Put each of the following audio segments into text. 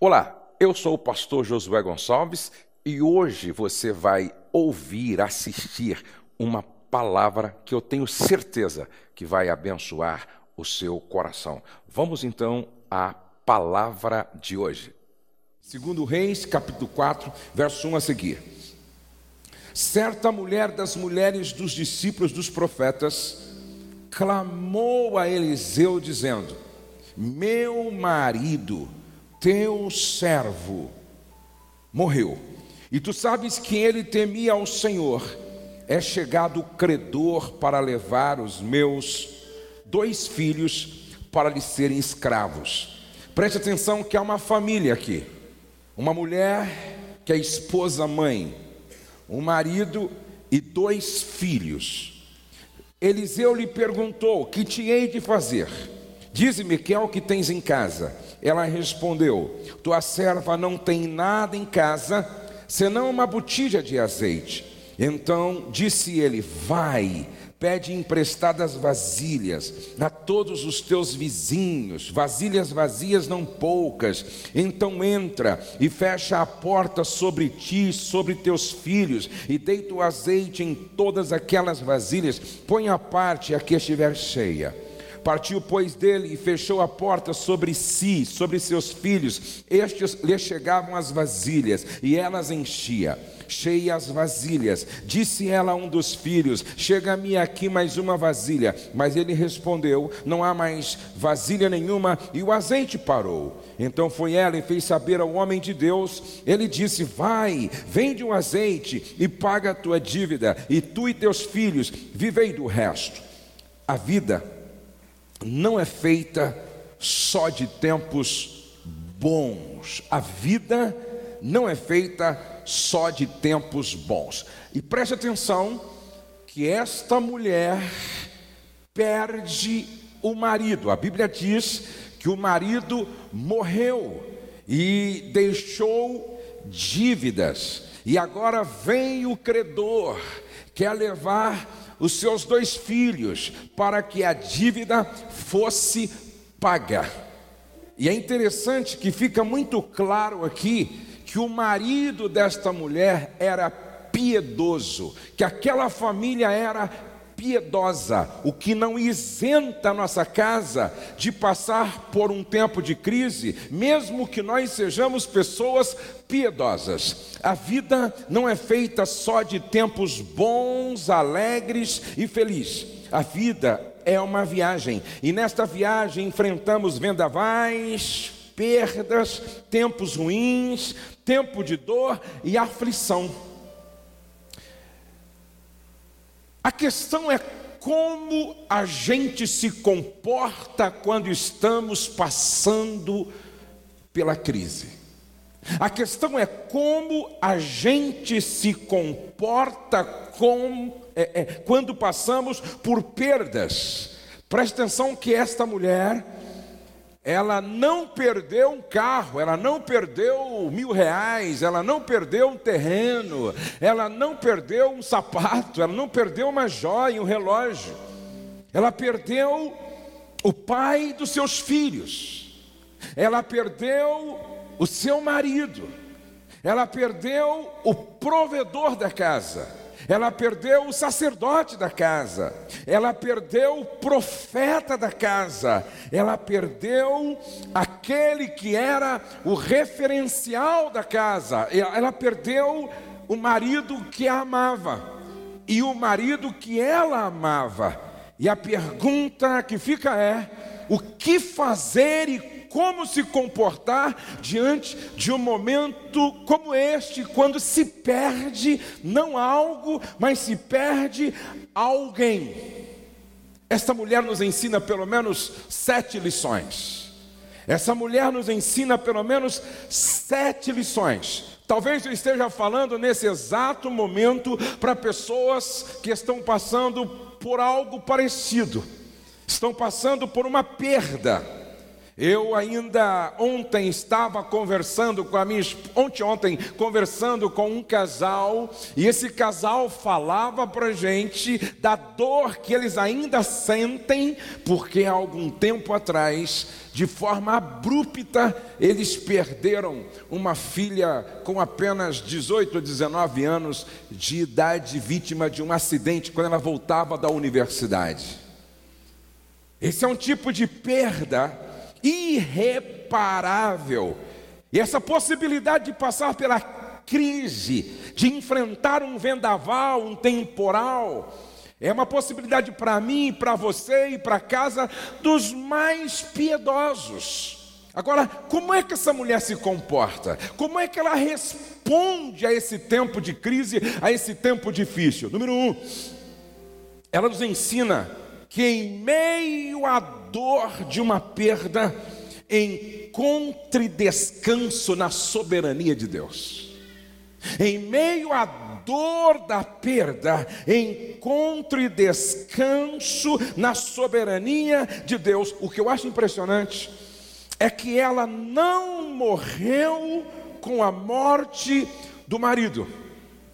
Olá, eu sou o pastor Josué Gonçalves e hoje você vai ouvir, assistir uma palavra que eu tenho certeza que vai abençoar o seu coração. Vamos então à palavra de hoje. Segundo Reis, capítulo 4, verso 1 a seguir. Certa mulher das mulheres dos discípulos dos profetas clamou a Eliseu dizendo: Meu marido, teu servo, morreu. E tu sabes que ele temia ao Senhor. É chegado o credor para levar os meus dois filhos para lhe serem escravos. Preste atenção que há uma família aqui. Uma mulher que é esposa mãe, um marido e dois filhos. Eliseu lhe perguntou: Que te hei de fazer? Dize-me que é o que tens em casa. Ela respondeu: Tua serva não tem nada em casa, senão uma botija de azeite. Então disse ele: Vai, pede emprestadas vasilhas a todos os teus vizinhos, vasilhas vazias não poucas. Então entra e fecha a porta sobre ti, sobre teus filhos, e deita o azeite em todas aquelas vasilhas. Põe a parte a que estiver cheia. Partiu, pois, dele e fechou a porta sobre si, sobre seus filhos. Estes lhe chegavam as vasilhas, e elas enchia cheias vasilhas. Disse ela a um dos filhos: Chega-me aqui mais uma vasilha. Mas ele respondeu: Não há mais vasilha nenhuma, e o azeite parou. Então foi ela e fez saber ao homem de Deus. Ele disse: Vai, vende o azeite e paga a tua dívida, e tu e teus filhos vivei do resto. A vida não é feita só de tempos bons. A vida não é feita só de tempos bons. E preste atenção que esta mulher perde o marido. A Bíblia diz que o marido morreu e deixou dívidas. E agora vem o credor, quer levar os seus dois filhos para que a dívida fosse paga. E é interessante que fica muito claro aqui que o marido desta mulher era piedoso, que aquela família era piedosa, o que não isenta a nossa casa de passar por um tempo de crise, mesmo que nós sejamos pessoas piedosas. A vida não é feita só de tempos bons, alegres e felizes. A vida é uma viagem, e nesta viagem enfrentamos vendavais, perdas, tempos ruins, tempo de dor e aflição. A questão é como a gente se comporta quando estamos passando pela crise. A questão é como a gente se comporta com, é, é, quando passamos por perdas. Preste atenção que esta mulher ela não perdeu um carro, ela não perdeu mil reais, ela não perdeu um terreno, ela não perdeu um sapato, ela não perdeu uma joia, um relógio, ela perdeu o pai dos seus filhos, ela perdeu o seu marido, ela perdeu o provedor da casa ela perdeu o sacerdote da casa, ela perdeu o profeta da casa, ela perdeu aquele que era o referencial da casa, ela perdeu o marido que a amava. E o marido que ela amava. E a pergunta que fica é: o que fazer e como se comportar diante de um momento como este, quando se perde não algo, mas se perde alguém. Esta mulher nos ensina pelo menos sete lições. Essa mulher nos ensina pelo menos sete lições. Talvez eu esteja falando nesse exato momento para pessoas que estão passando por algo parecido, estão passando por uma perda Eu ainda ontem estava conversando com a minha ontem ontem conversando com um casal e esse casal falava para gente da dor que eles ainda sentem porque há algum tempo atrás, de forma abrupta, eles perderam uma filha com apenas 18 ou 19 anos de idade, vítima de um acidente quando ela voltava da universidade. Esse é um tipo de perda irreparável. E essa possibilidade de passar pela crise, de enfrentar um vendaval, um temporal, é uma possibilidade para mim, para você e para casa dos mais piedosos. Agora, como é que essa mulher se comporta? Como é que ela responde a esse tempo de crise, a esse tempo difícil? Número um, ela nos ensina que em meio à dor de uma perda, encontre descanso na soberania de Deus. Em meio à dor da perda, encontre descanso na soberania de Deus. O que eu acho impressionante é que ela não morreu com a morte do marido.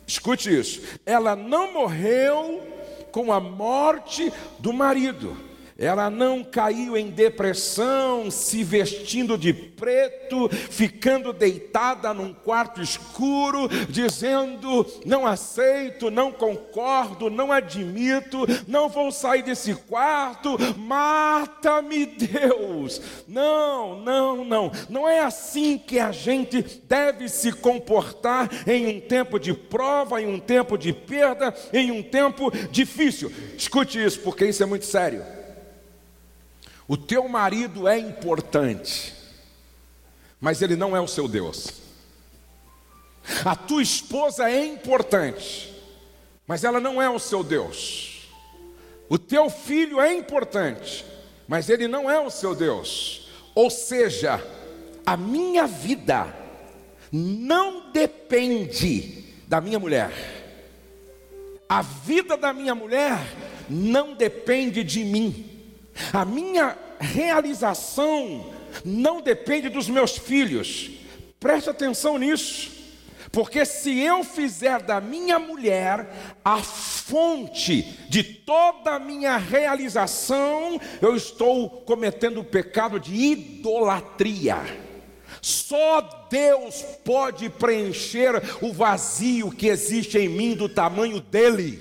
Escute isso. Ela não morreu com a morte do marido. Ela não caiu em depressão, se vestindo de preto, ficando deitada num quarto escuro, dizendo: Não aceito, não concordo, não admito, não vou sair desse quarto, mata-me, Deus. Não, não, não, não é assim que a gente deve se comportar em um tempo de prova, em um tempo de perda, em um tempo difícil. Escute isso, porque isso é muito sério. O teu marido é importante, mas ele não é o seu Deus. A tua esposa é importante, mas ela não é o seu Deus. O teu filho é importante, mas ele não é o seu Deus. Ou seja, a minha vida não depende da minha mulher. A vida da minha mulher não depende de mim. A minha realização não depende dos meus filhos. Preste atenção nisso. Porque se eu fizer da minha mulher a fonte de toda a minha realização, eu estou cometendo o pecado de idolatria. Só Deus pode preencher o vazio que existe em mim do tamanho dele.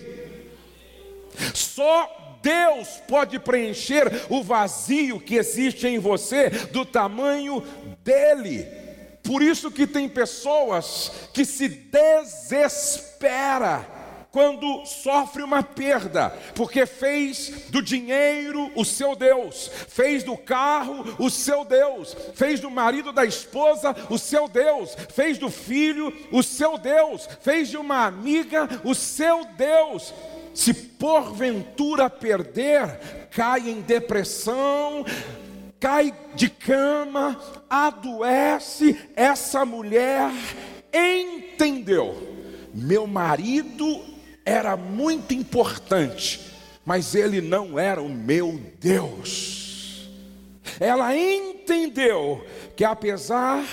Só Deus pode preencher o vazio que existe em você do tamanho dele. Por isso que tem pessoas que se desespera quando sofre uma perda, porque fez do dinheiro o seu Deus, fez do carro o seu Deus, fez do marido da esposa o seu Deus, fez do filho o seu Deus, fez de uma amiga o seu Deus se porventura perder, cai em depressão, cai de cama, adoece, essa mulher entendeu. Meu marido era muito importante, mas ele não era o meu Deus. Ela entendeu que apesar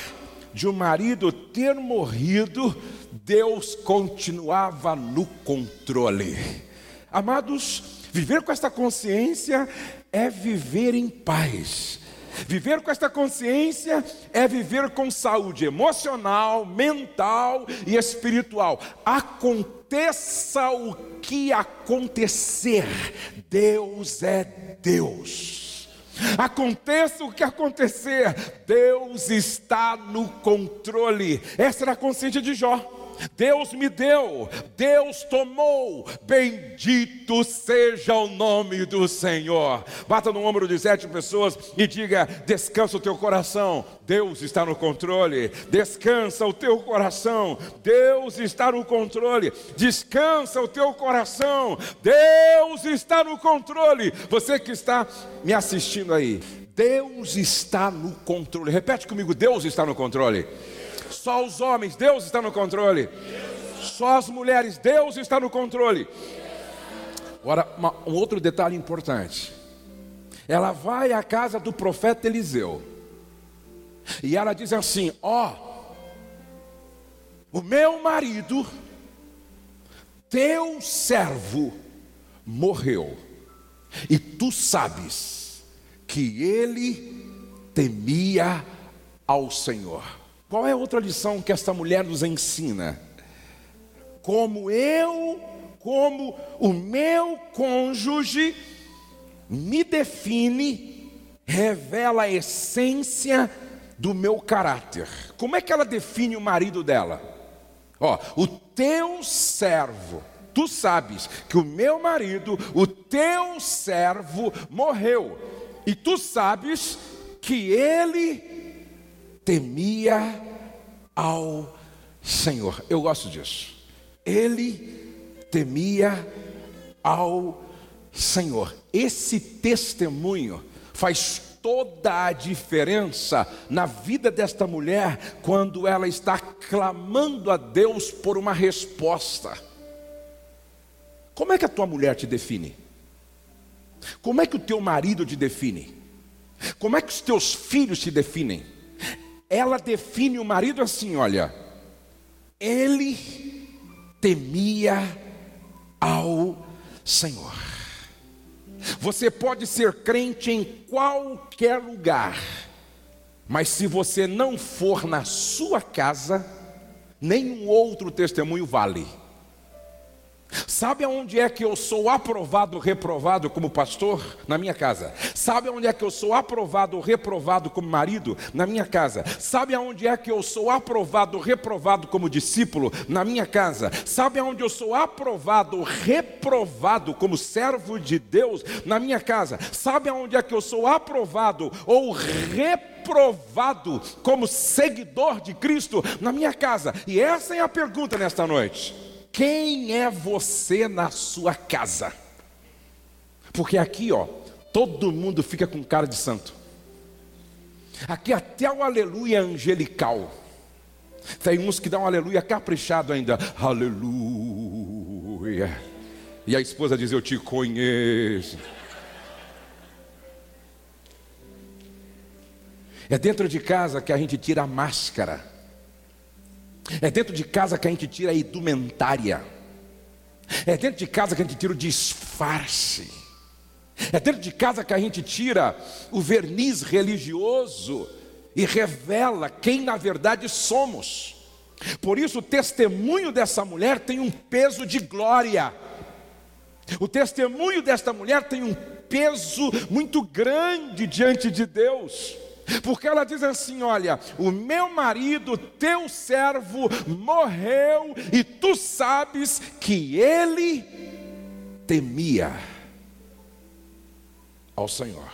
de o marido ter morrido, Deus continuava no controle. Amados, viver com esta consciência é viver em paz. Viver com esta consciência é viver com saúde emocional, mental e espiritual. Aconteça o que acontecer, Deus é Deus. Aconteça o que acontecer, Deus está no controle. Essa era a consciência de Jó. Deus me deu, Deus tomou, bendito seja o nome do Senhor. Bata no ombro de sete pessoas e diga: descansa o teu coração, Deus está no controle. Descansa o teu coração, Deus está no controle. Descansa o teu coração, Deus está no controle. Você que está me assistindo aí, Deus está no controle. Repete comigo: Deus está no controle. Só os homens, Deus está no controle. Só as mulheres, Deus está no controle. Agora, uma, um outro detalhe importante. Ela vai à casa do profeta Eliseu. E ela diz assim: Ó, oh, o meu marido, teu servo, morreu, e tu sabes que ele temia ao Senhor. Qual é outra lição que esta mulher nos ensina? Como eu, como o meu cônjuge me define, revela a essência do meu caráter. Como é que ela define o marido dela? Ó, o teu servo, tu sabes que o meu marido, o teu servo, morreu, e tu sabes que ele temia ao Senhor. Eu gosto disso. Ele temia ao Senhor. Esse testemunho faz toda a diferença na vida desta mulher quando ela está clamando a Deus por uma resposta. Como é que a tua mulher te define? Como é que o teu marido te define? Como é que os teus filhos te definem? Ela define o marido assim: olha, ele temia ao Senhor. Você pode ser crente em qualquer lugar, mas se você não for na sua casa, nenhum outro testemunho vale. Sabe aonde é que eu sou aprovado reprovado como pastor? Na minha casa. Sabe aonde é que eu sou aprovado reprovado como marido? Na minha casa. Sabe aonde é que eu sou aprovado reprovado como discípulo? Na minha casa. Sabe aonde eu sou aprovado reprovado como servo de Deus? Na minha casa. Sabe aonde é que eu sou aprovado ou reprovado como seguidor de Cristo? Na minha casa. E essa é a pergunta nesta noite. Quem é você na sua casa? Porque aqui, ó, todo mundo fica com cara de santo. Aqui até o aleluia angelical. Tem uns que dão um aleluia caprichado ainda. Aleluia. E a esposa diz: Eu te conheço. É dentro de casa que a gente tira a máscara. É dentro de casa que a gente tira a indumentária. É dentro de casa que a gente tira o disfarce. É dentro de casa que a gente tira o verniz religioso e revela quem na verdade somos. Por isso, o testemunho dessa mulher tem um peso de glória. O testemunho desta mulher tem um peso muito grande diante de Deus. Porque ela diz assim: Olha, o meu marido, teu servo, morreu, e tu sabes que ele temia ao Senhor.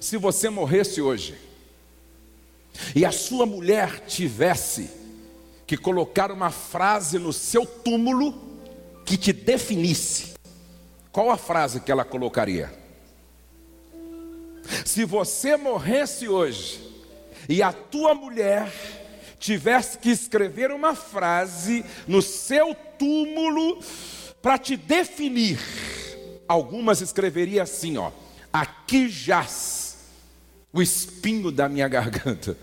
Se você morresse hoje, e a sua mulher tivesse que colocar uma frase no seu túmulo que te definisse, qual a frase que ela colocaria? Se você morresse hoje e a tua mulher tivesse que escrever uma frase no seu túmulo para te definir, algumas escreveria assim, ó: aqui jaz o espinho da minha garganta.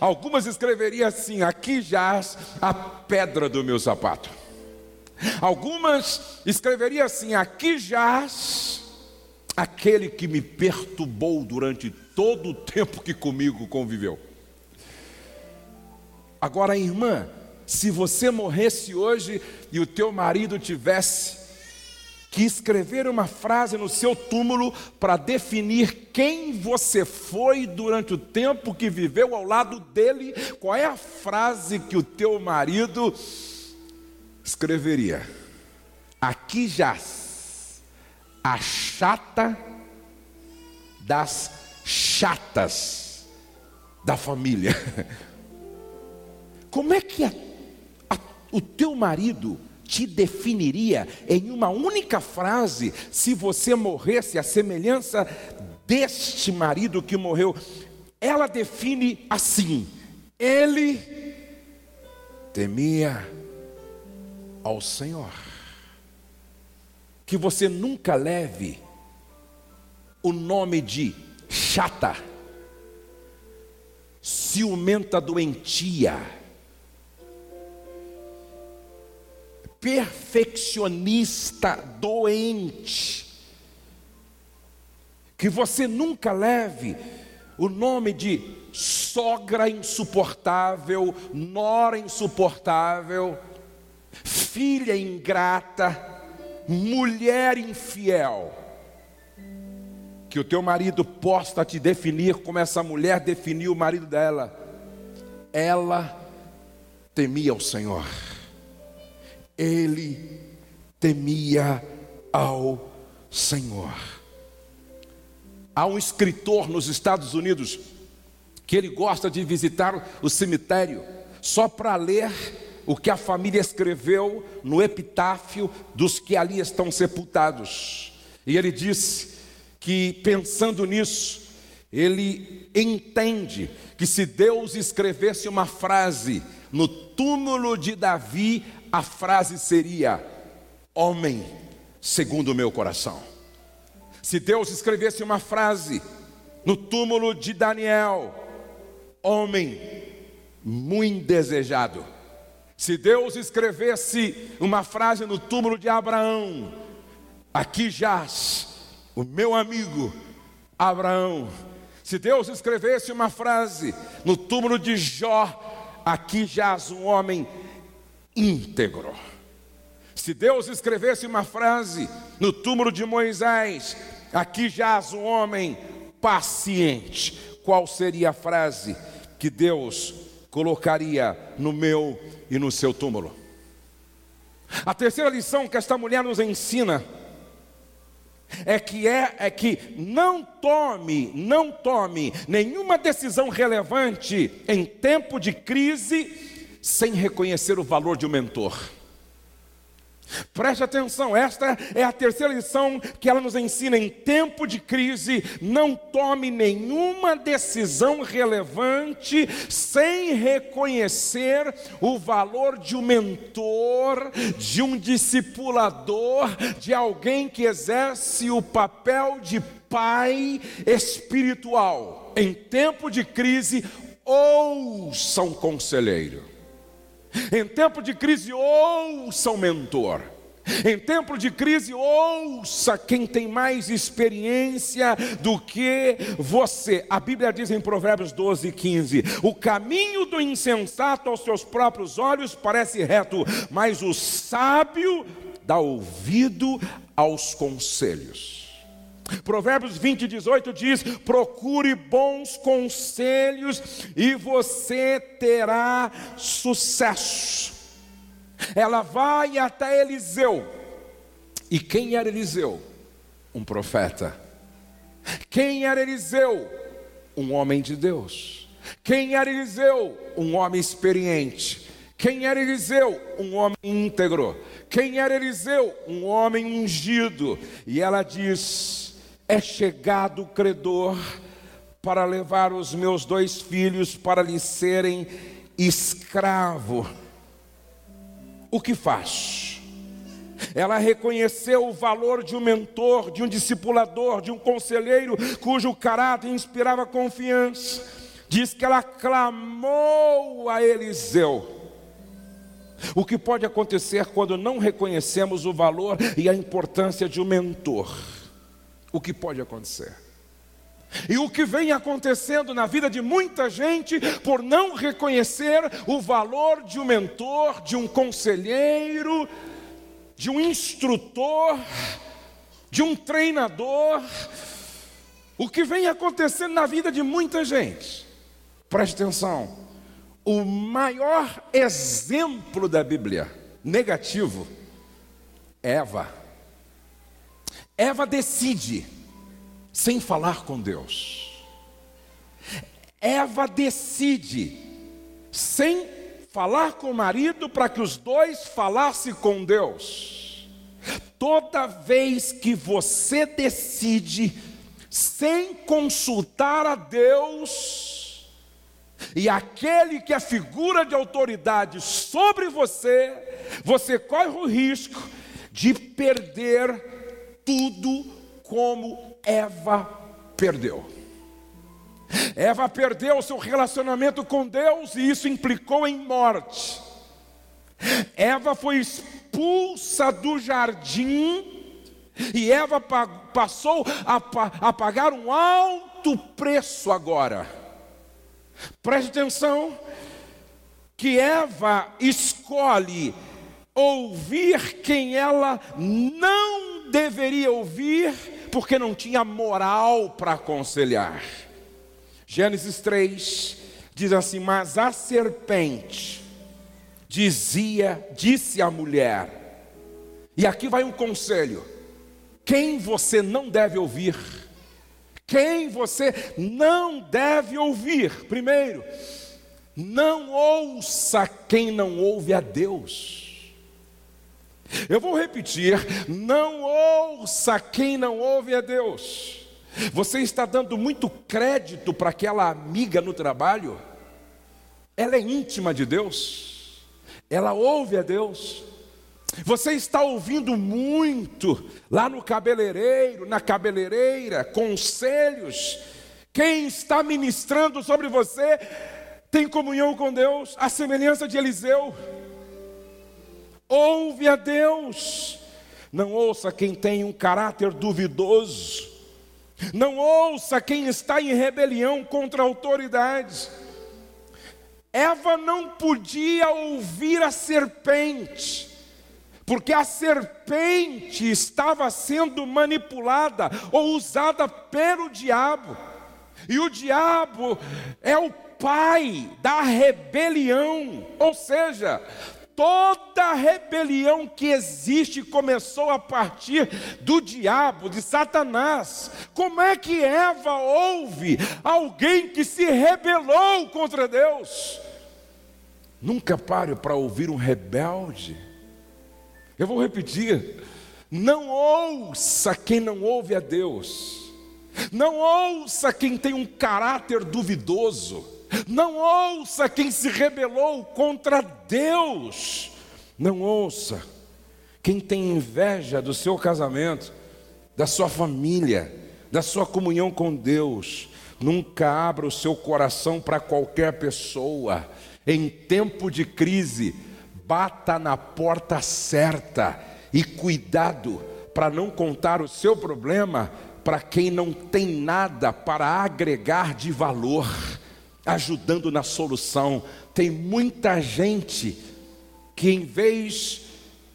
Algumas escreveria assim: aqui jaz a pedra do meu sapato. Algumas escreveria assim: aqui jaz aquele que me perturbou durante todo o tempo que comigo conviveu. Agora, irmã, se você morresse hoje e o teu marido tivesse que escrever uma frase no seu túmulo para definir quem você foi durante o tempo que viveu ao lado dele, qual é a frase que o teu marido escreveria? Aqui já a chata das chatas da família. Como é que a, a, o teu marido te definiria em uma única frase se você morresse a semelhança deste marido que morreu? Ela define assim: ele temia ao Senhor que você nunca leve o nome de chata ciumenta doentia, perfeccionista doente, que você nunca leve o nome de sogra insuportável, nora insuportável, filha ingrata, mulher infiel. Que o teu marido possa te definir como essa mulher definiu o marido dela. Ela temia o Senhor, ele temia ao Senhor. Há um escritor nos Estados Unidos que ele gosta de visitar o cemitério só para ler o que a família escreveu no epitáfio dos que ali estão sepultados. E ele disse que, pensando nisso, ele entende que se Deus escrevesse uma frase no túmulo de Davi, a frase seria: Homem segundo o meu coração. Se Deus escrevesse uma frase no túmulo de Daniel, homem muito desejado. Se Deus escrevesse uma frase no túmulo de Abraão, aqui jaz o meu amigo Abraão. Se Deus escrevesse uma frase no túmulo de Jó, aqui jaz um homem íntegro. Se Deus escrevesse uma frase no túmulo de Moisés, Aqui jaz um homem paciente. Qual seria a frase que Deus colocaria no meu e no seu túmulo? A terceira lição que esta mulher nos ensina é que é, é que não tome, não tome nenhuma decisão relevante em tempo de crise sem reconhecer o valor de um mentor. Preste atenção, esta é a terceira lição que ela nos ensina. Em tempo de crise, não tome nenhuma decisão relevante sem reconhecer o valor de um mentor, de um discipulador, de alguém que exerce o papel de pai espiritual. Em tempo de crise, ouça um conselheiro. Em tempo de crise, ouça o mentor. Em tempo de crise, ouça quem tem mais experiência do que você. A Bíblia diz em Provérbios 12, 15: O caminho do insensato aos seus próprios olhos parece reto, mas o sábio dá ouvido aos conselhos. Provérbios 20, 18 diz: procure bons conselhos e você terá sucesso. Ela vai até Eliseu. E quem era Eliseu? Um profeta. Quem era Eliseu? Um homem de Deus. Quem era Eliseu? Um homem experiente. Quem era Eliseu? Um homem íntegro. Quem era Eliseu? Um homem ungido. E ela diz: é chegado o credor para levar os meus dois filhos para lhe serem escravo. O que faz? Ela reconheceu o valor de um mentor, de um discipulador, de um conselheiro cujo caráter inspirava confiança. Diz que ela clamou a Eliseu. O que pode acontecer quando não reconhecemos o valor e a importância de um mentor? o que pode acontecer. E o que vem acontecendo na vida de muita gente por não reconhecer o valor de um mentor, de um conselheiro, de um instrutor, de um treinador. O que vem acontecendo na vida de muita gente, preste atenção, o maior exemplo da Bíblia negativo, Eva. Eva decide, sem falar com Deus. Eva decide, sem falar com o marido, para que os dois falassem com Deus. Toda vez que você decide, sem consultar a Deus, e aquele que é figura de autoridade sobre você, você corre o risco de perder tudo como Eva perdeu. Eva perdeu seu relacionamento com Deus e isso implicou em morte. Eva foi expulsa do jardim e Eva passou a pagar um alto preço agora. Preste atenção que Eva escolhe ouvir quem ela não deveria ouvir, porque não tinha moral para aconselhar. Gênesis 3 diz assim: Mas a serpente dizia, disse à mulher, e aqui vai um conselho: quem você não deve ouvir? Quem você não deve ouvir? Primeiro, não ouça quem não ouve a Deus. Eu vou repetir: não ouça quem não ouve a Deus. Você está dando muito crédito para aquela amiga no trabalho? Ela é íntima de Deus, ela ouve a Deus. Você está ouvindo muito lá no cabeleireiro, na cabeleireira, conselhos. Quem está ministrando sobre você tem comunhão com Deus, a semelhança de Eliseu. Ouve a Deus. Não ouça quem tem um caráter duvidoso. Não ouça quem está em rebelião contra autoridades. Eva não podia ouvir a serpente, porque a serpente estava sendo manipulada ou usada pelo diabo, e o diabo é o pai da rebelião, ou seja, Toda rebelião que existe começou a partir do diabo, de Satanás. Como é que Eva ouve alguém que se rebelou contra Deus? Nunca pare para ouvir um rebelde. Eu vou repetir: não ouça quem não ouve a Deus, não ouça quem tem um caráter duvidoso. Não ouça quem se rebelou contra Deus. Não ouça quem tem inveja do seu casamento, da sua família, da sua comunhão com Deus. Nunca abra o seu coração para qualquer pessoa. Em tempo de crise, bata na porta certa e cuidado para não contar o seu problema para quem não tem nada para agregar de valor ajudando na solução. Tem muita gente que, em vez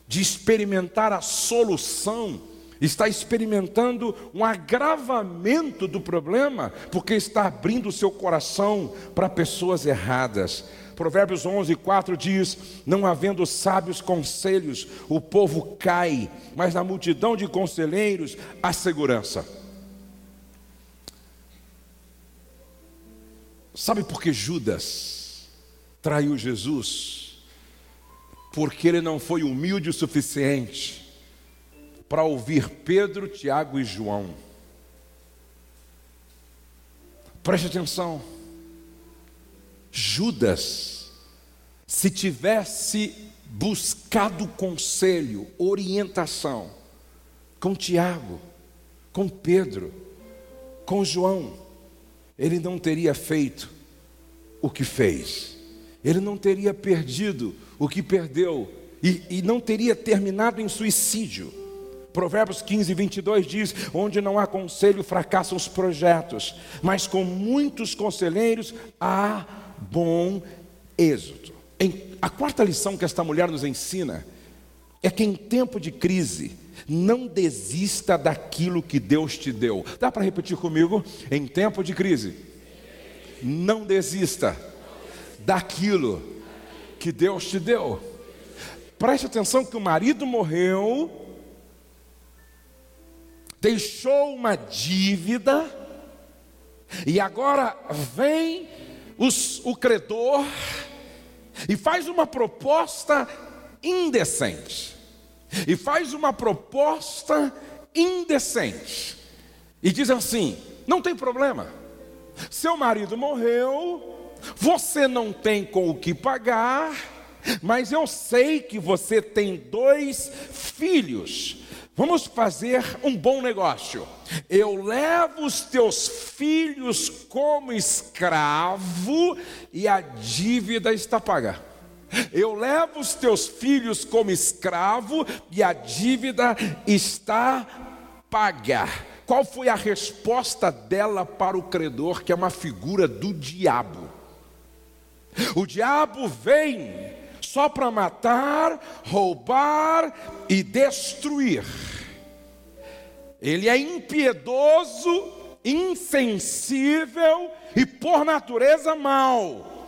de experimentar a solução, está experimentando um agravamento do problema, porque está abrindo o seu coração para pessoas erradas. Provérbios 11, 4 diz: Não havendo sábios conselhos, o povo cai, mas na multidão de conselheiros há segurança. Sabe por que Judas traiu Jesus? Porque ele não foi humilde o suficiente para ouvir Pedro, Tiago e João. Preste atenção. Judas, se tivesse buscado conselho, orientação com Tiago, com Pedro, com João, ele não teria feito o que fez, ele não teria perdido o que perdeu, e, e não teria terminado em suicídio. Provérbios 15, 22 diz: Onde não há conselho, fracassam os projetos, mas com muitos conselheiros há bom êxito. Em, a quarta lição que esta mulher nos ensina é que em tempo de crise, não desista daquilo que Deus te deu. Dá para repetir comigo? Em tempo de crise, não desista daquilo que Deus te deu. Preste atenção que o marido morreu, deixou uma dívida, e agora vem os, o credor e faz uma proposta indecente e faz uma proposta indecente. E diz assim: não tem problema, seu marido morreu, você não tem com o que pagar, mas eu sei que você tem dois filhos. Vamos fazer um bom negócio. Eu levo os teus filhos como escravo e a dívida está paga. Eu levo os teus filhos como escravo e a dívida está paga. Qual foi a resposta dela para o credor, que é uma figura do diabo? O diabo vem só para matar, roubar e destruir. Ele é impiedoso, insensível e por natureza mau.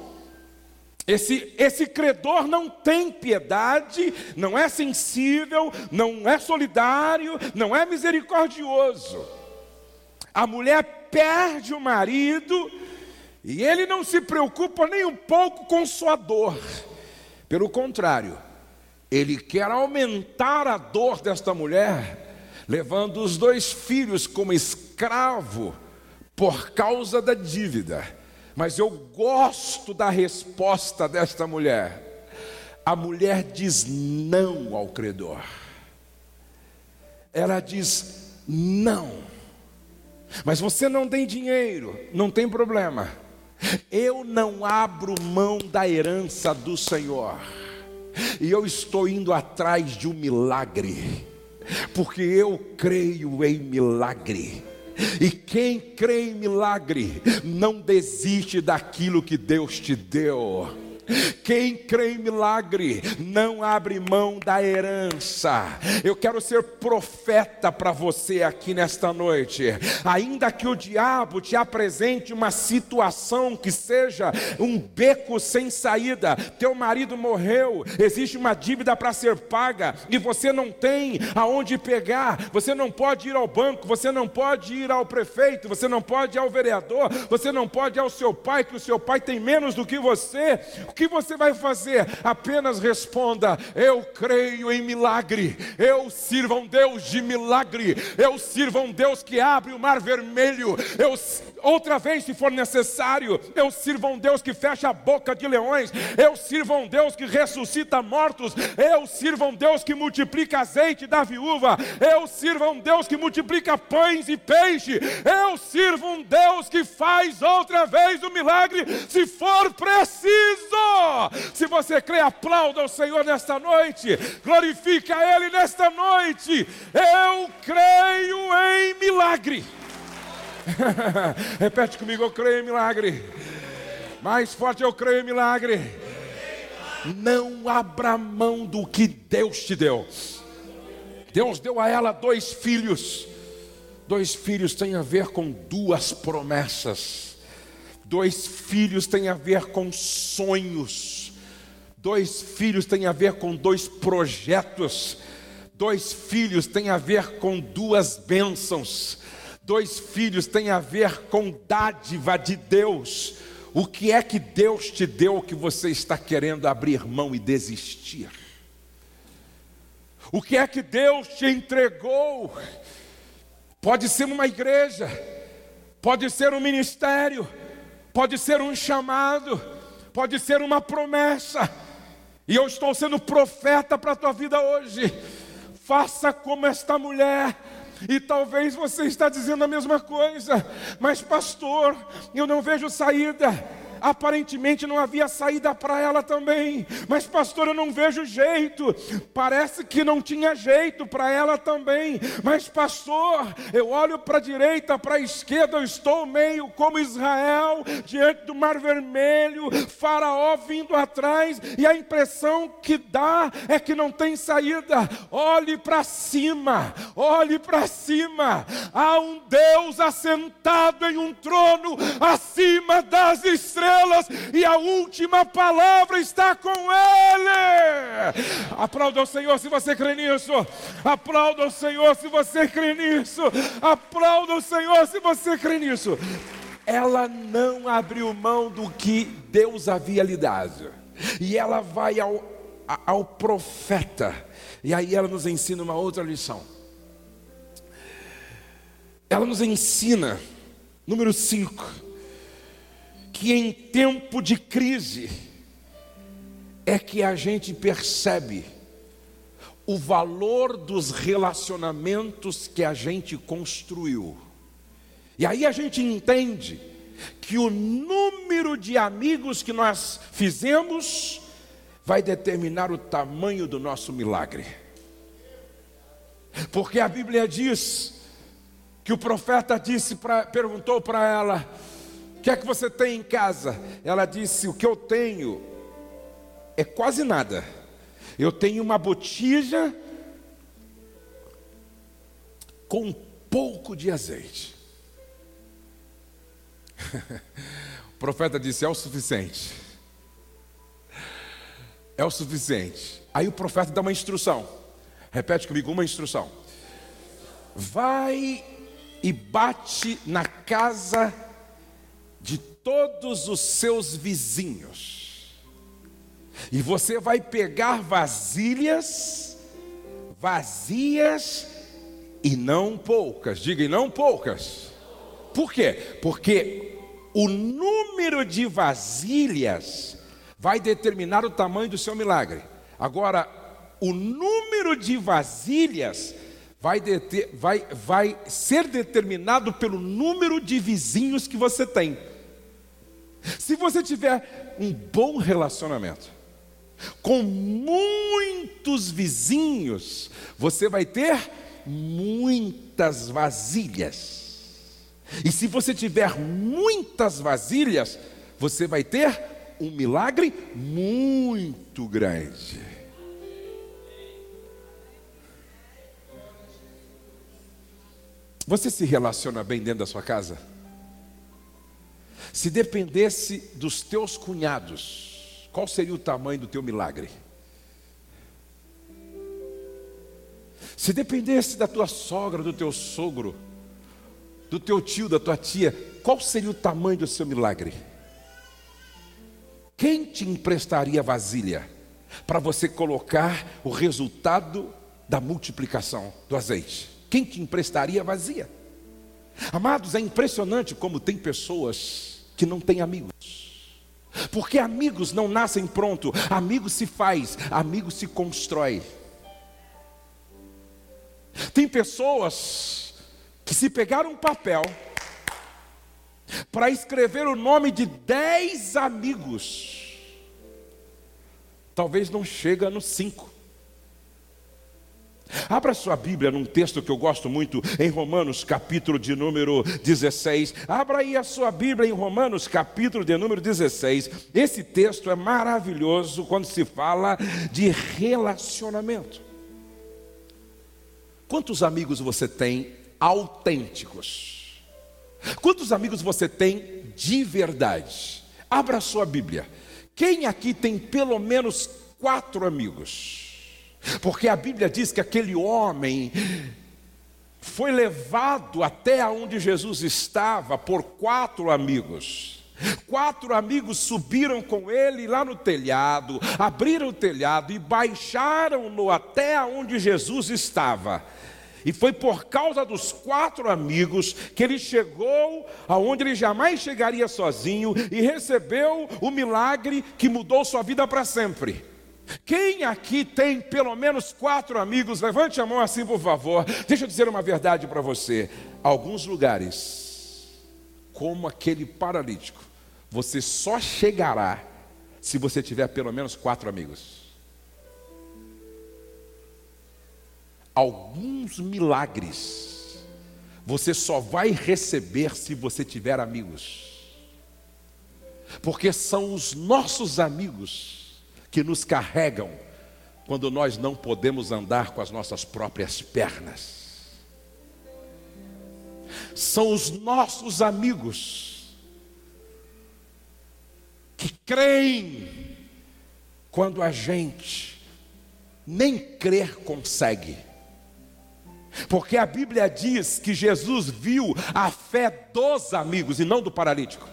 Esse, esse credor não tem piedade, não é sensível, não é solidário, não é misericordioso. A mulher perde o marido e ele não se preocupa nem um pouco com sua dor. Pelo contrário, ele quer aumentar a dor desta mulher, levando os dois filhos como escravo por causa da dívida. Mas eu gosto da resposta desta mulher. A mulher diz não ao credor. Ela diz não. Mas você não tem dinheiro, não tem problema. Eu não abro mão da herança do Senhor, e eu estou indo atrás de um milagre, porque eu creio em milagre. E quem crê em milagre não desiste daquilo que Deus te deu. Quem crê em milagre não abre mão da herança. Eu quero ser profeta para você aqui nesta noite. Ainda que o diabo te apresente uma situação que seja um beco sem saída, teu marido morreu, existe uma dívida para ser paga e você não tem aonde pegar, você não pode ir ao banco, você não pode ir ao prefeito, você não pode ir ao vereador, você não pode ir ao seu pai, que o seu pai tem menos do que você. O que você vai fazer? Apenas responda: Eu creio em milagre. Eu sirvo a um Deus de milagre. Eu sirvo a um Deus que abre o mar vermelho. Eu outra vez, se for necessário, eu sirvo a um Deus que fecha a boca de leões. Eu sirvo a um Deus que ressuscita mortos. Eu sirvo a um Deus que multiplica azeite da viúva. Eu sirvo a um Deus que multiplica pães e peixe. Eu sirvo um Deus que faz outra vez o milagre, se for preciso. Se você crê, aplauda o Senhor nesta noite, glorifica Ele nesta noite. Eu creio em milagre. Repete comigo, eu creio em milagre. Mais forte, eu creio em milagre. Não abra mão do que Deus te deu. Deus deu a ela dois filhos. Dois filhos têm a ver com duas promessas. Dois filhos têm a ver com sonhos. Dois filhos têm a ver com dois projetos. Dois filhos têm a ver com duas bênçãos. Dois filhos têm a ver com dádiva de Deus. O que é que Deus te deu que você está querendo abrir mão e desistir? O que é que Deus te entregou? Pode ser uma igreja, pode ser um ministério, pode ser um chamado, pode ser uma promessa, e eu estou sendo profeta para a tua vida hoje. Faça como esta mulher. E talvez você está dizendo a mesma coisa, mas pastor, eu não vejo saída aparentemente não havia saída para ela também. Mas, pastor, eu não vejo jeito. Parece que não tinha jeito para ela também. Mas, pastor, eu olho para a direita, para a esquerda, eu estou meio como Israel, diante do Mar Vermelho, Faraó vindo atrás, e a impressão que dá é que não tem saída. Olhe para cima, olhe para cima. Há um Deus assentado em um trono acima das estrelas estrelas e a última palavra está com Ele. Aplauda o Senhor se você crê nisso. Aplauda o Senhor se você crê nisso. Aplauda o Senhor se você crê nisso. Ela não abriu mão do que Deus havia lhe dado. E ela vai ao, ao profeta. E aí ela nos ensina uma outra lição. Ela nos ensina, número 5 que em tempo de crise é que a gente percebe o valor dos relacionamentos que a gente construiu. E aí a gente entende que o número de amigos que nós fizemos vai determinar o tamanho do nosso milagre. Porque a Bíblia diz que o profeta disse pra, perguntou para ela: "O que é que você tem em casa?" Ela disse: "O que eu tenho é quase nada. Eu tenho uma botija com um pouco de azeite." o profeta disse: "É o suficiente." É o suficiente. Aí o profeta dá uma instrução. Repete comigo uma instrução. Vai e bate na casa todos os seus vizinhos. E você vai pegar vasilhas vazias e não poucas. Diga, e não poucas. Por quê? Porque o número de vasilhas vai determinar o tamanho do seu milagre. Agora, o número de vasilhas vai, deter, vai, vai ser determinado pelo número de vizinhos que você tem. Se você tiver um bom relacionamento, com muitos vizinhos, você vai ter muitas vasilhas. E se você tiver muitas vasilhas, você vai ter um milagre muito grande. Você se relaciona bem dentro da sua casa? Se dependesse dos teus cunhados, qual seria o tamanho do teu milagre? Se dependesse da tua sogra, do teu sogro, do teu tio, da tua tia, qual seria o tamanho do seu milagre? Quem te emprestaria vasilha para você colocar o resultado da multiplicação do azeite? Quem te emprestaria vazia? Amados, é impressionante como tem pessoas que não têm amigos. Porque amigos não nascem pronto, amigo se faz, amigo se constrói. Tem pessoas que se pegaram um papel para escrever o nome de dez amigos, talvez não chega no cinco. Abra sua Bíblia num texto que eu gosto muito, em Romanos, capítulo de número 16. Abra aí a sua Bíblia em Romanos, capítulo de número 16. Esse texto é maravilhoso quando se fala de relacionamento. Quantos amigos você tem autênticos? Quantos amigos você tem de verdade? Abra a sua Bíblia. Quem aqui tem pelo menos quatro amigos? Porque a Bíblia diz que aquele homem foi levado até onde Jesus estava por quatro amigos. Quatro amigos subiram com ele lá no telhado, abriram o telhado e baixaram-no até onde Jesus estava. E foi por causa dos quatro amigos que ele chegou aonde ele jamais chegaria sozinho e recebeu o milagre que mudou sua vida para sempre. Quem aqui tem pelo menos quatro amigos? Levante a mão assim, por favor. Deixa eu dizer uma verdade para você. Alguns lugares, como aquele paralítico, você só chegará se você tiver pelo menos quatro amigos. Alguns milagres você só vai receber se você tiver amigos, porque são os nossos amigos que nos carregam quando nós não podemos andar com as nossas próprias pernas. São os nossos amigos que creem quando a gente nem crer consegue. Porque a Bíblia diz que Jesus viu a fé dos amigos e não do paralítico.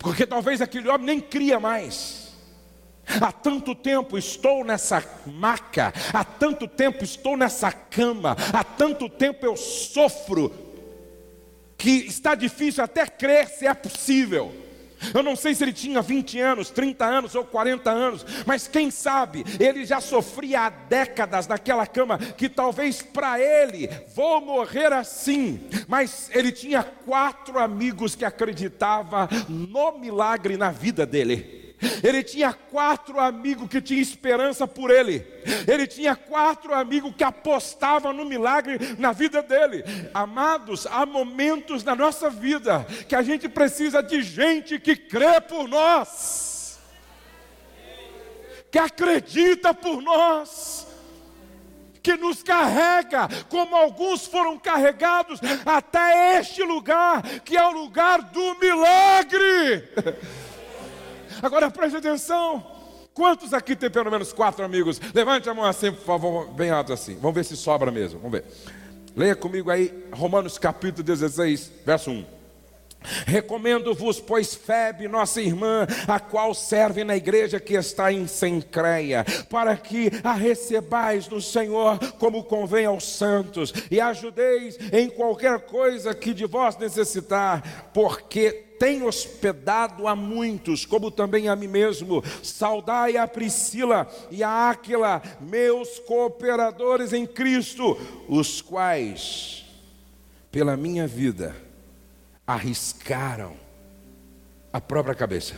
Porque talvez aquele homem nem cria mais. Há tanto tempo estou nessa maca, há tanto tempo estou nessa cama, há tanto tempo eu sofro, que está difícil até crer se é possível. Eu não sei se ele tinha 20 anos, 30 anos ou 40 anos, mas quem sabe ele já sofria há décadas naquela cama, que talvez para ele, vou morrer assim. Mas ele tinha quatro amigos que acreditavam no milagre na vida dele. Ele tinha quatro amigos que tinham esperança por ele. Ele tinha quatro amigos que apostavam no milagre na vida dele. Amados, há momentos na nossa vida que a gente precisa de gente que crê por nós, que acredita por nós que nos carrega, como alguns foram carregados até este lugar, que é o lugar do milagre. Agora preste atenção. Quantos aqui tem pelo menos quatro amigos? Levante a mão assim, por favor, bem alto assim. Vamos ver se sobra mesmo. Vamos ver. Leia comigo aí Romanos capítulo 16, verso 1. Recomendo-vos, pois, Febe, nossa irmã, a qual serve na igreja que está em Sencreia, para que a recebais no Senhor como convém aos santos, e ajudeis em qualquer coisa que de vós necessitar, porque tem hospedado a muitos, como também a mim mesmo. Saudai a Priscila e a Áquila, meus cooperadores em Cristo, os quais, pela minha vida, arriscaram a própria cabeça.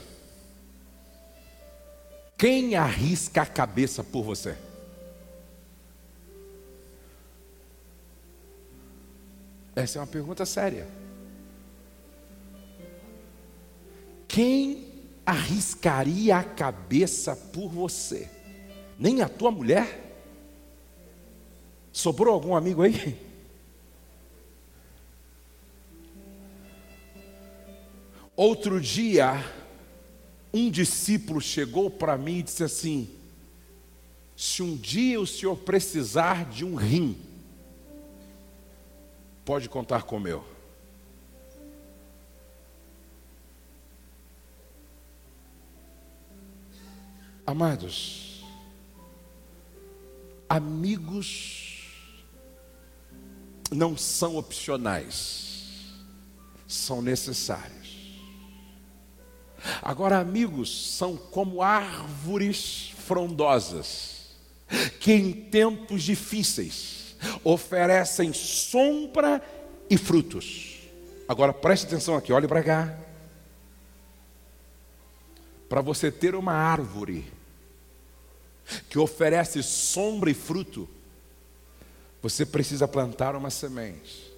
Quem arrisca a cabeça por você? Essa é uma pergunta séria. Quem arriscaria a cabeça por você? Nem a tua mulher? Sobrou algum amigo aí? Outro dia, um discípulo chegou para mim e disse assim: Se um dia o senhor precisar de um rim, pode contar com o meu. Amados, amigos não são opcionais, são necessários. Agora, amigos, são como árvores frondosas, que em tempos difíceis oferecem sombra e frutos. Agora preste atenção aqui, olhe para cá. Para você ter uma árvore que oferece sombra e fruto, você precisa plantar uma semente.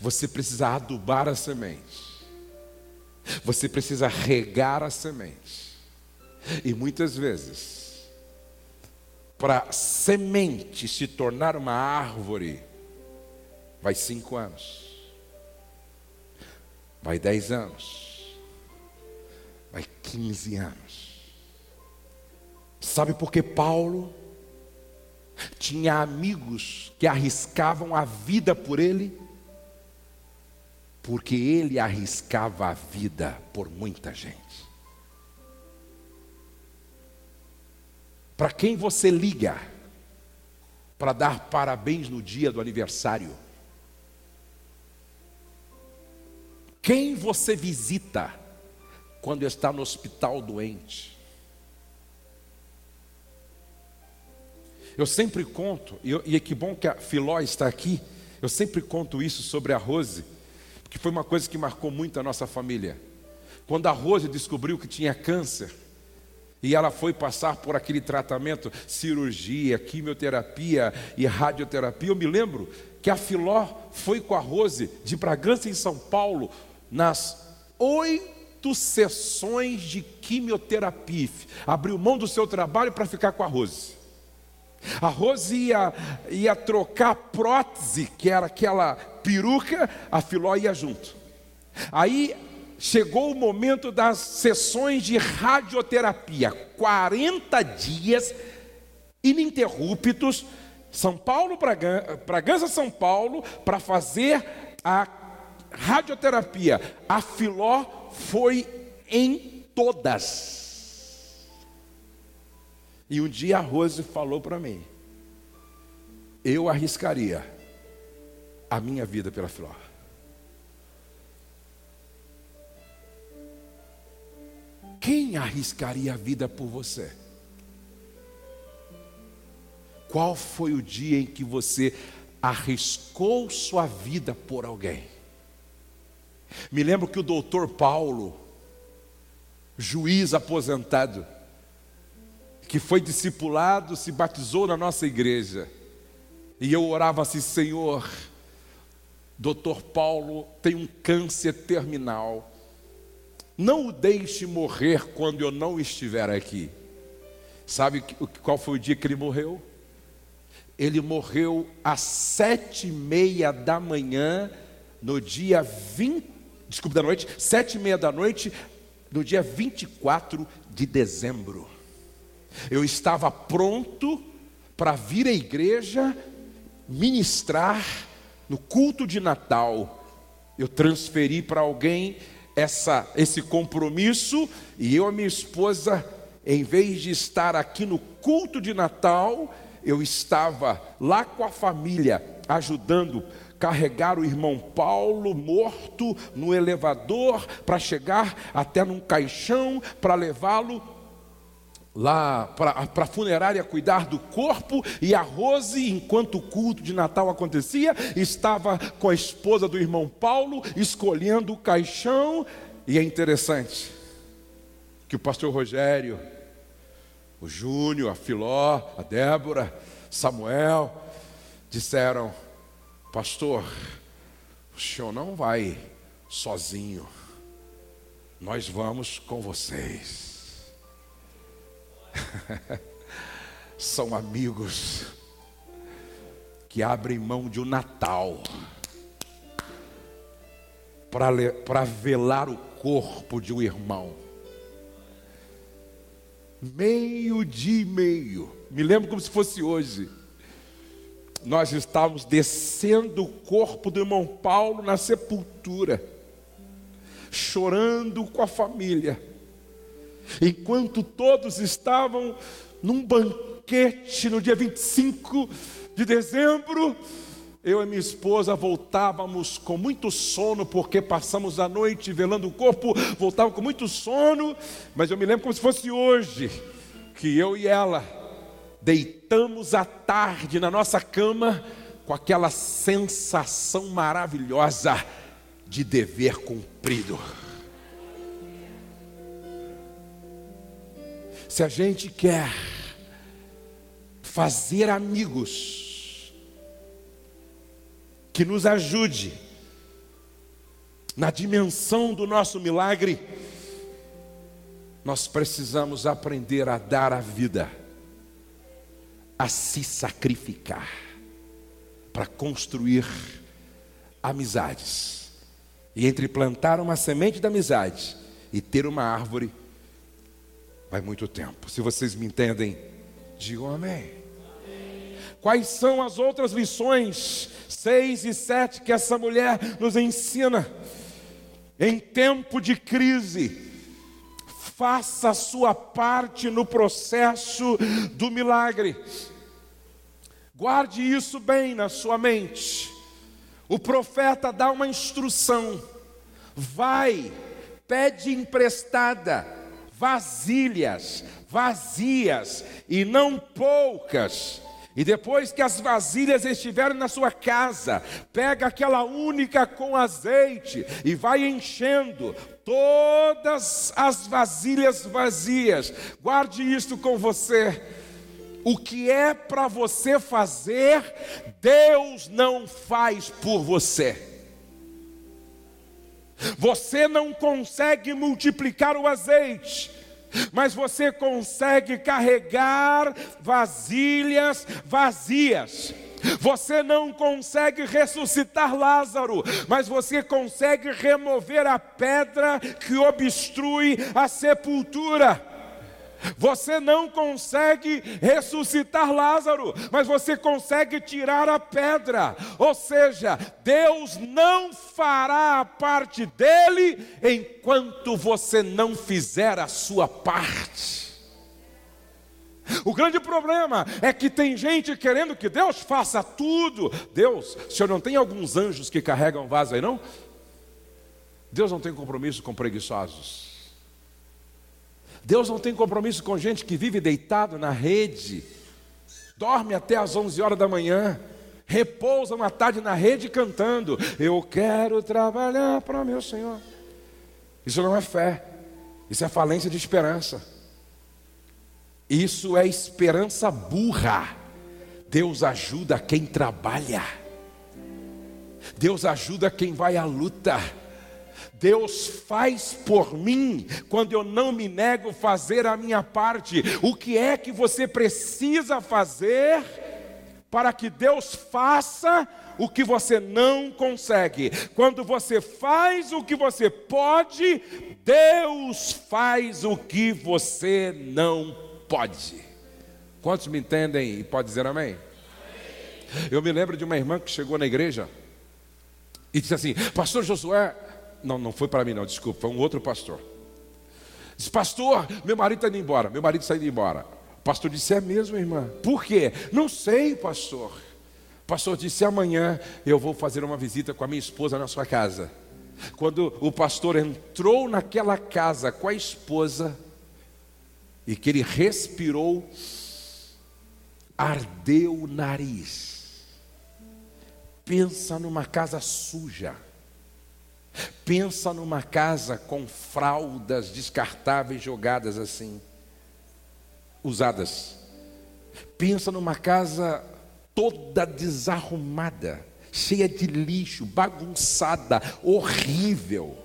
Você precisa adubar a semente. Você precisa regar a semente. E muitas vezes, para semente se tornar uma árvore, vai cinco anos, vai dez anos, vai quinze anos. Sabe por que Paulo tinha amigos que arriscavam a vida por ele? Porque ele arriscava a vida por muita gente. Para quem você liga para dar parabéns no dia do aniversário? Quem você visita quando está no hospital doente? Eu sempre conto, e, e que bom que a Filó está aqui, eu sempre conto isso sobre a Rose que foi uma coisa que marcou muito a nossa família. Quando a Rose descobriu que tinha câncer, e ela foi passar por aquele tratamento, cirurgia, quimioterapia e radioterapia. Eu me lembro que a Filó foi com a Rose de Bragança em São Paulo nas oito sessões de quimioterapia. Abriu mão do seu trabalho para ficar com a Rose. A Rose ia, ia trocar prótese, que era aquela peruca, a Filó ia junto. Aí chegou o momento das sessões de radioterapia 40 dias ininterruptos, São Paulo, Bragança, São Paulo, para fazer a radioterapia. A Filó foi em todas. E um dia a Rose falou para mim: eu arriscaria a minha vida pela Filó. Quem arriscaria a vida por você? Qual foi o dia em que você arriscou sua vida por alguém? Me lembro que o doutor Paulo, juiz aposentado, que foi discipulado, se batizou na nossa igreja. E eu orava assim, Senhor, doutor Paulo tem um câncer terminal. Não o deixe morrer quando eu não estiver aqui. Sabe qual foi o dia que ele morreu? Ele morreu às sete e meia da manhã, no dia 20, desculpe, da noite, sete e meia da noite, no dia 24 de dezembro. Eu estava pronto para vir à igreja ministrar no culto de Natal. Eu transferi para alguém essa, esse compromisso e eu e minha esposa, em vez de estar aqui no culto de Natal, eu estava lá com a família ajudando carregar o irmão Paulo morto no elevador para chegar até num caixão para levá-lo lá para a funerária cuidar do corpo, e a Rose, enquanto o culto de Natal acontecia, estava com a esposa do irmão Paulo, escolhendo o caixão, e é interessante que o pastor Rogério, o Júnior, a Filó, a Débora, Samuel, disseram: Pastor, o senhor não vai sozinho, nós vamos com vocês. São amigos que abrem mão de um Natal para velar o corpo de um irmão. Meio dia e meio, me lembro como se fosse hoje. Nós estávamos descendo o corpo do irmão Paulo na sepultura, chorando com a família enquanto todos estavam num banquete no dia 25 de dezembro, eu e minha esposa voltávamos com muito sono, porque passamos a noite velando o corpo, voltávamos com muito sono, mas eu me lembro como se fosse hoje, que eu e ela deitamos à tarde na nossa cama, com aquela sensação maravilhosa de dever cumprido. Se a gente quer fazer amigos que nos ajude na dimensão do nosso milagre, nós precisamos aprender a dar a vida, a se sacrificar para construir amizades. E entre plantar uma semente da amizade e ter uma árvore, vai muito tempo. Se vocês me entendem, digam amém. Quais são as outras lições, seis e sete, que essa mulher nos ensina? Em tempo de crise, faça a sua parte no processo do milagre. Guarde isso bem na sua mente. O profeta dá uma instrução: vai, pede emprestada vasilhas, vazias e não poucas. E depois que as vasilhas estiverem na sua casa, pega aquela única com azeite e vai enchendo todas as vasilhas vazias. Guarde isto com você. O que é para você fazer, Deus não faz por você. Você não consegue multiplicar o azeite, mas você consegue carregar vasilhas vazias. Você não consegue ressuscitar Lázaro, mas você consegue remover a pedra que obstrui a sepultura. Você não consegue ressuscitar Lázaro, mas você consegue tirar a pedra. Ou seja, Deus não fará a parte dele enquanto você não fizer a sua parte. O grande problema é que tem gente querendo que Deus faça tudo. Deus, o senhor não tem alguns anjos que carregam vaso aí, não? Deus não tem compromisso com preguiçosos. Deus não tem compromisso com gente que vive deitado na rede, dorme até às 11 horas da manhã, repousa uma tarde na rede cantando: Eu quero trabalhar para meu Senhor. Isso não é fé, isso é falência de esperança. Isso é esperança burra. Deus ajuda quem trabalha. Deus ajuda quem vai à luta. Deus faz por mim quando eu não me nego fazer a minha parte. O que é que você precisa fazer para que Deus faça o que você não consegue? Quando você faz o que você pode, Deus faz o que você não pode. Quantos me entendem e pode dizer amém? Eu me lembro de uma irmã que chegou na igreja e disse assim: Pastor Josué, não, não foi para mim, não, desculpa, foi um outro pastor. Disse, pastor, meu marido está indo embora, meu marido está indo embora. O pastor disse, é mesmo, irmã? Por quê? Não sei, pastor. O pastor disse, amanhã eu vou fazer uma visita com a minha esposa na sua casa. Quando o pastor entrou naquela casa com a esposa, e que ele respirou, ardeu o nariz. Pensa numa casa suja Pensa numa casa com fraldas descartáveis jogadas assim, usadas. Pensa numa casa toda desarrumada, cheia de lixo, bagunçada, horrível.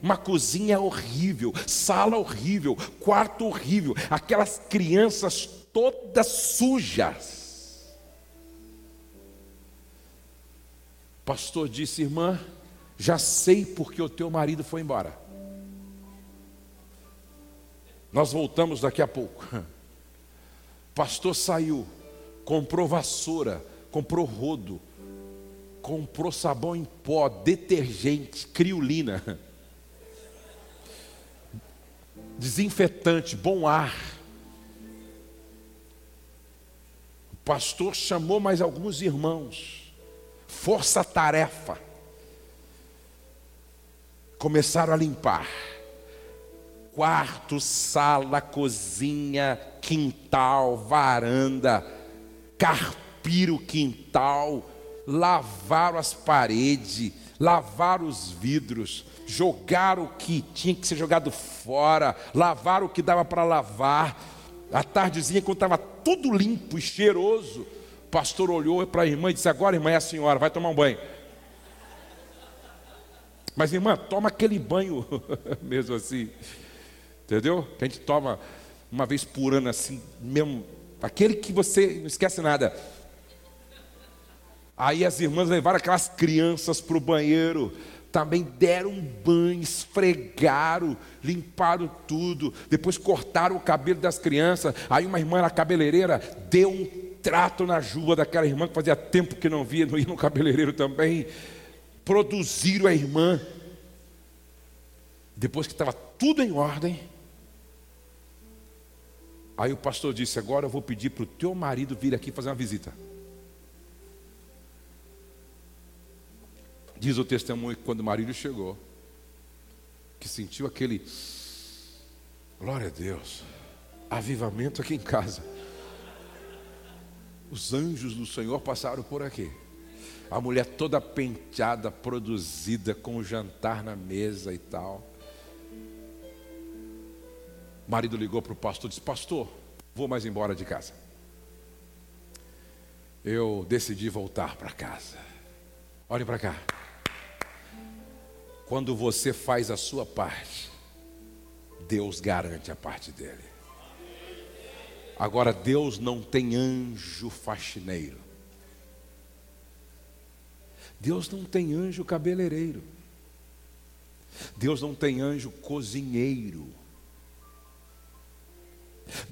Uma cozinha horrível, sala horrível, quarto horrível, aquelas crianças todas sujas. pastor disse, irmã, já sei porque o teu marido foi embora. Nós voltamos daqui a pouco. Pastor saiu, comprou vassoura, comprou rodo, comprou sabão em pó, detergente, criolina, desinfetante, bom ar. O pastor chamou mais alguns irmãos, força-tarefa começaram a limpar. Quarto, sala, cozinha, quintal, varanda, carpir o quintal, lavaram as paredes, lavaram os vidros, jogaram o que tinha que ser jogado fora, lavaram o que dava para lavar. A tardezinha, quando estava tudo limpo e cheiroso, o pastor olhou para a irmã e disse: Agora, irmã, é a senhora, vai tomar um banho. Mas, irmã, toma aquele banho mesmo assim. Entendeu? Que a gente toma uma vez por ano assim, mesmo. Aquele que você não esquece nada. Aí as irmãs levaram aquelas crianças para o banheiro, também deram um banho, esfregaram, limparam tudo, depois cortaram o cabelo das crianças. Aí uma irmã na cabeleireira deu um trato na juba daquela irmã que fazia tempo que não via, não ia no cabeleireiro também produziram a irmã. Depois que estava tudo em ordem, aí o pastor disse: Agora eu vou pedir para o teu marido vir aqui fazer uma visita. Diz o testemunho que quando o marido chegou, que sentiu aquele, glória a Deus, avivamento aqui em casa. Os anjos do Senhor passaram por aqui. A mulher toda penteada, produzida, com o jantar na mesa e tal. O marido ligou para o pastor e disse: Pastor, vou mais embora de casa. Eu decidi voltar para casa. Olhe para cá. Quando você faz a sua parte, Deus garante a parte dele. Agora, Deus não tem anjo faxineiro. Deus não tem anjo cabeleireiro. Deus não tem anjo cozinheiro.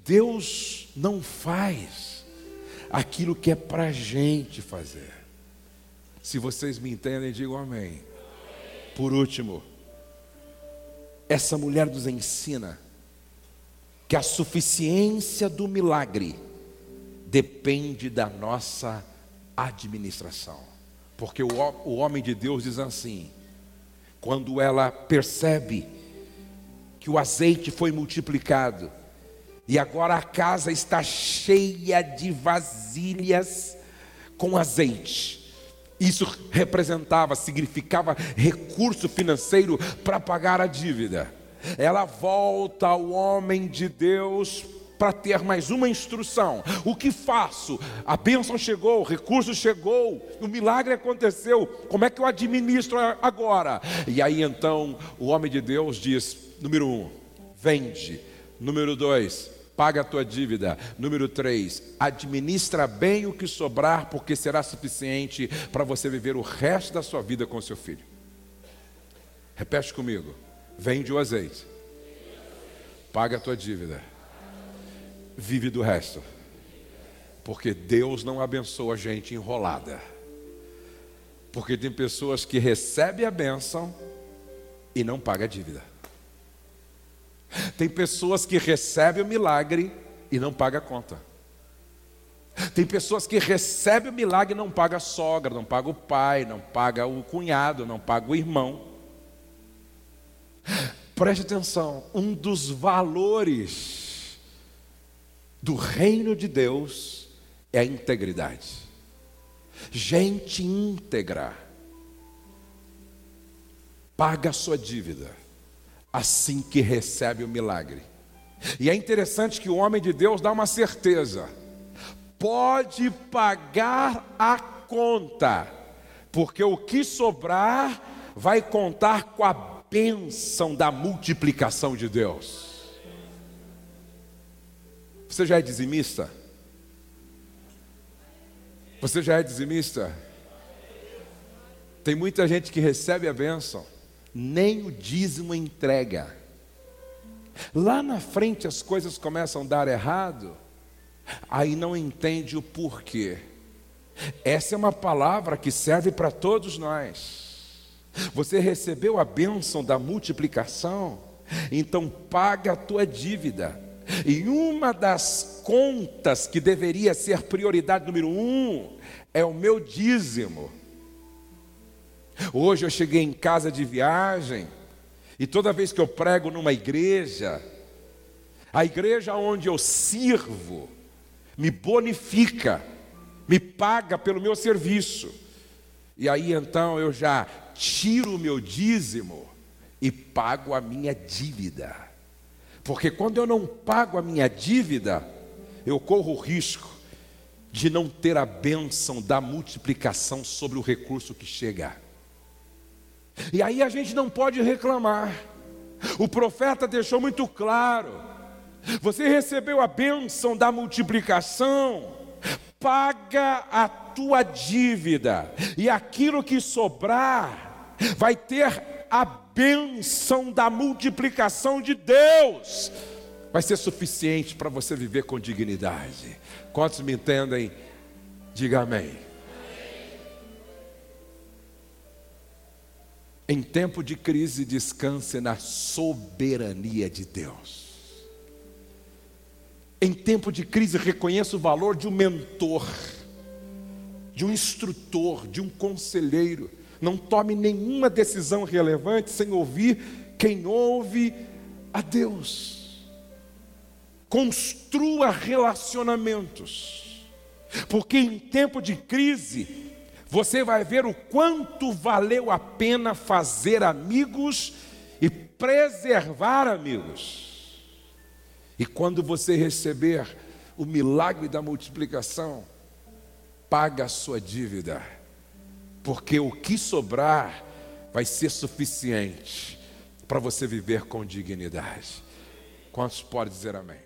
Deus não faz aquilo que é para a gente fazer. Se vocês me entendem, digam amém. Por último, essa mulher nos ensina que a suficiência do milagre depende da nossa administração. Porque o, o homem de Deus diz assim: quando ela percebe que o azeite foi multiplicado. E agora a casa está cheia de vasilhas com azeite. Isso representava, significava recurso financeiro para pagar a dívida. Ela volta ao homem de Deus para ter mais uma instrução. O que faço? A bênção chegou, o recurso chegou, o milagre aconteceu. Como é que eu administro agora? E aí então o homem de Deus diz: número um, vende. Número dois, paga a tua dívida. Número três, administra bem o que sobrar, porque será suficiente para você viver o resto da sua vida com seu filho. Repete comigo: vende o azeite, paga a tua dívida vive do resto. Porque Deus não abençoa a gente enrolada. Porque tem pessoas que recebem a bênção e não pagam a dívida. Tem pessoas que recebem o milagre e não pagam a conta. Tem pessoas que recebem o milagre e não pagam a sogra, não pagam o pai, não pagam o cunhado, não pagam o irmão. Preste atenção, um dos valores do reino de Deus é a integridade. Gente íntegra paga a sua dívida assim que recebe o milagre. E é interessante que o homem de Deus dá uma certeza: pode pagar a conta, porque o que sobrar vai contar com a bênção da multiplicação de Deus. Você já é dizimista? Você já é dizimista? Tem muita gente que recebe a bênção, nem o dízimo entrega. Lá na frente as coisas começam a dar errado, aí não entende o porquê. Essa é uma palavra que serve para todos nós. Você recebeu a bênção da multiplicação, então paga a tua dívida. E uma das contas que deveria ser prioridade número um é o meu dízimo. Hoje eu cheguei em casa de viagem e toda vez que eu prego numa igreja, a igreja onde eu sirvo me bonifica, me paga pelo meu serviço. E aí então eu já tiro o meu dízimo e pago a minha dívida. Porque quando eu não pago a minha dívida, eu corro o risco de não ter a bênção da multiplicação sobre o recurso que chega. E aí a gente não pode reclamar. O profeta deixou muito claro: você recebeu a bênção da multiplicação, paga a tua dívida, e aquilo que sobrar vai ter a bênção da multiplicação de Deus vai ser suficiente para você viver com dignidade. Quantos me entendem? Diga amém. Em tempo de crise, descanse na soberania de Deus. Em tempo de crise, reconheça o valor de um mentor, de um instrutor, de um conselheiro não tome nenhuma decisão relevante sem ouvir quem ouve a Deus. Construa relacionamentos, porque em tempo de crise, você vai ver o quanto valeu a pena fazer amigos e preservar amigos. E quando você receber o milagre da multiplicação, paga a sua dívida porque o que sobrar vai ser suficiente para você viver com dignidade. Quantos podem dizer amém?